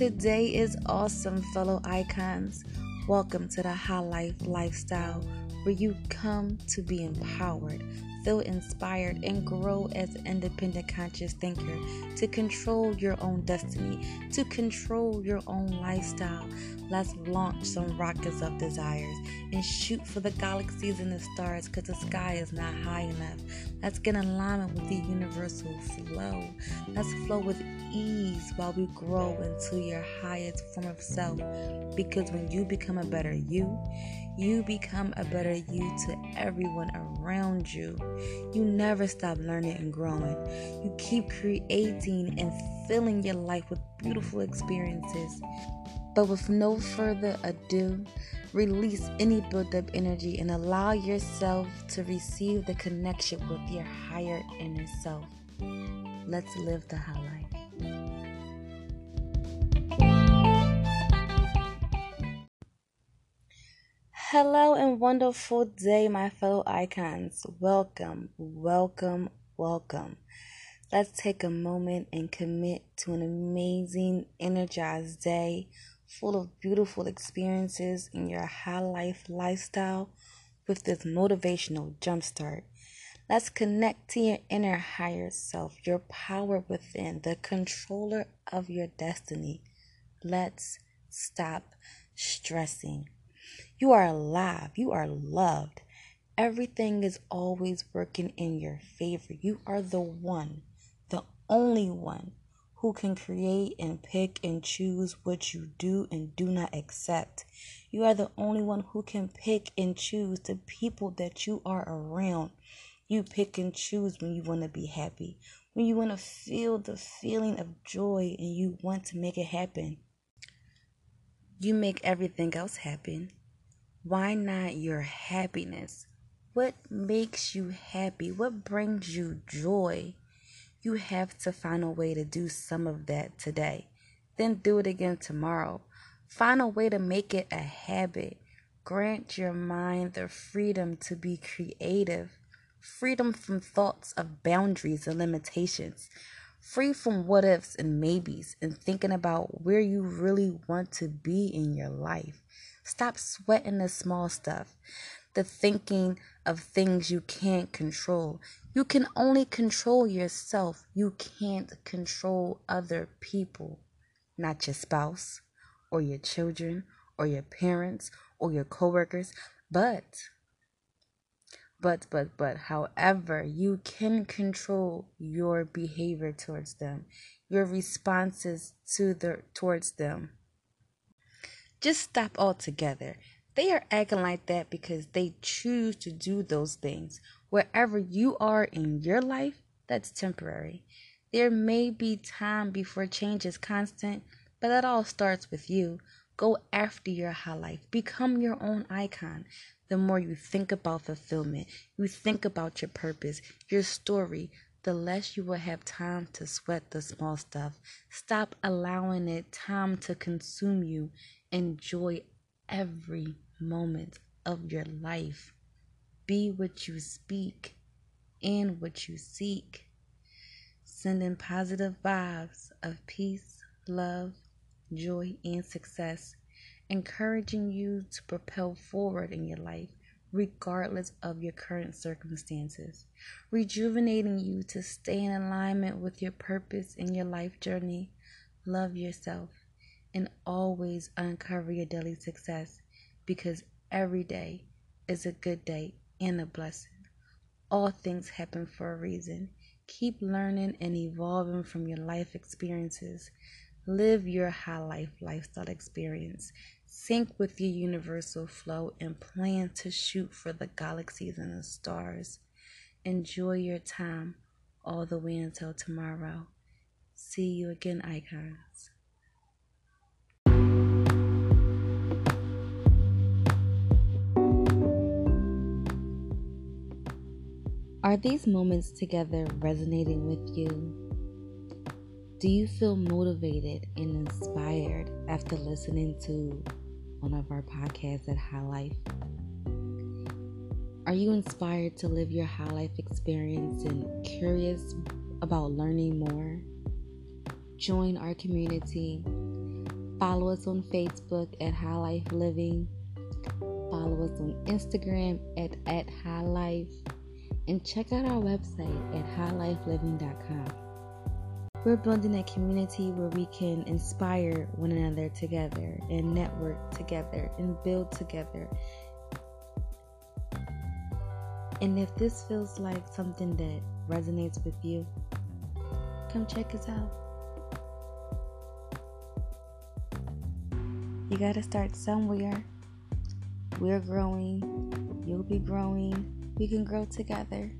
Today is awesome, fellow icons. Welcome to the High Life Lifestyle, where you come to be empowered, feel inspired, and grow as an independent conscious thinker to control your own destiny, to control your own lifestyle. Let's launch some rockets of desires and shoot for the galaxies and the stars because the sky is not high enough. Let's get in alignment with the universal flow. Let's flow with ease while we grow into your highest form of self because when you become a better you, you become a better you to everyone around you. You never stop learning and growing. You keep creating and filling your life with beautiful experiences. But with no further ado, release any built up energy and allow yourself to receive the connection with your higher inner self. Let's live the high life. Hello and wonderful day, my fellow icons. Welcome, welcome, welcome. Let's take a moment and commit to an amazing, energized day full of beautiful experiences in your high life lifestyle with this motivational jumpstart. Let's connect to your inner higher self, your power within, the controller of your destiny. Let's stop stressing. You are alive, you are loved. Everything is always working in your favor. You are the one, the only one who can create and pick and choose what you do and do not accept. You are the only one who can pick and choose the people that you are around. You pick and choose when you want to be happy, when you want to feel the feeling of joy and you want to make it happen. You make everything else happen. Why not your happiness? What makes you happy? What brings you joy? You have to find a way to do some of that today. Then do it again tomorrow. Find a way to make it a habit. Grant your mind the freedom to be creative, freedom from thoughts of boundaries and limitations, free from what ifs and maybes, and thinking about where you really want to be in your life. Stop sweating the small stuff the thinking of things you can't control. You can only control yourself. You can't control other people, not your spouse or your children or your parents or your coworkers, but but but but however, you can control your behavior towards them, your responses to the towards them. Just stop altogether. They are acting like that because they choose to do those things. Wherever you are in your life, that's temporary. There may be time before change is constant, but that all starts with you. Go after your high life. Become your own icon. The more you think about fulfillment, you think about your purpose, your story, the less you will have time to sweat the small stuff. Stop allowing it time to consume you. Enjoy every moment of your life. Be what you speak and what you seek. Sending positive vibes of peace, love, joy, and success, encouraging you to propel forward in your life regardless of your current circumstances, rejuvenating you to stay in alignment with your purpose in your life journey. Love yourself and always uncover your daily success because every day is a good day and a blessing. All things happen for a reason. Keep learning and evolving from your life experiences. Live your high life lifestyle experience. Sync with your universal flow and plan to shoot for the galaxies and the stars. Enjoy your time all the way until tomorrow. See you again, icons. Are these moments together resonating with you? Do you feel motivated and inspired after listening to one of our podcasts at High Life? Are you inspired to live your high life experience and curious about learning more? Join our community. Follow us on Facebook at High Life Living. Follow us on Instagram at, at High Life. And check out our website at highlifeliving.com. We're building a community where we can inspire one another together and network together and build together. And if this feels like something that resonates with you, come check us out. You got to start somewhere. We're growing. You'll be growing. We can grow together.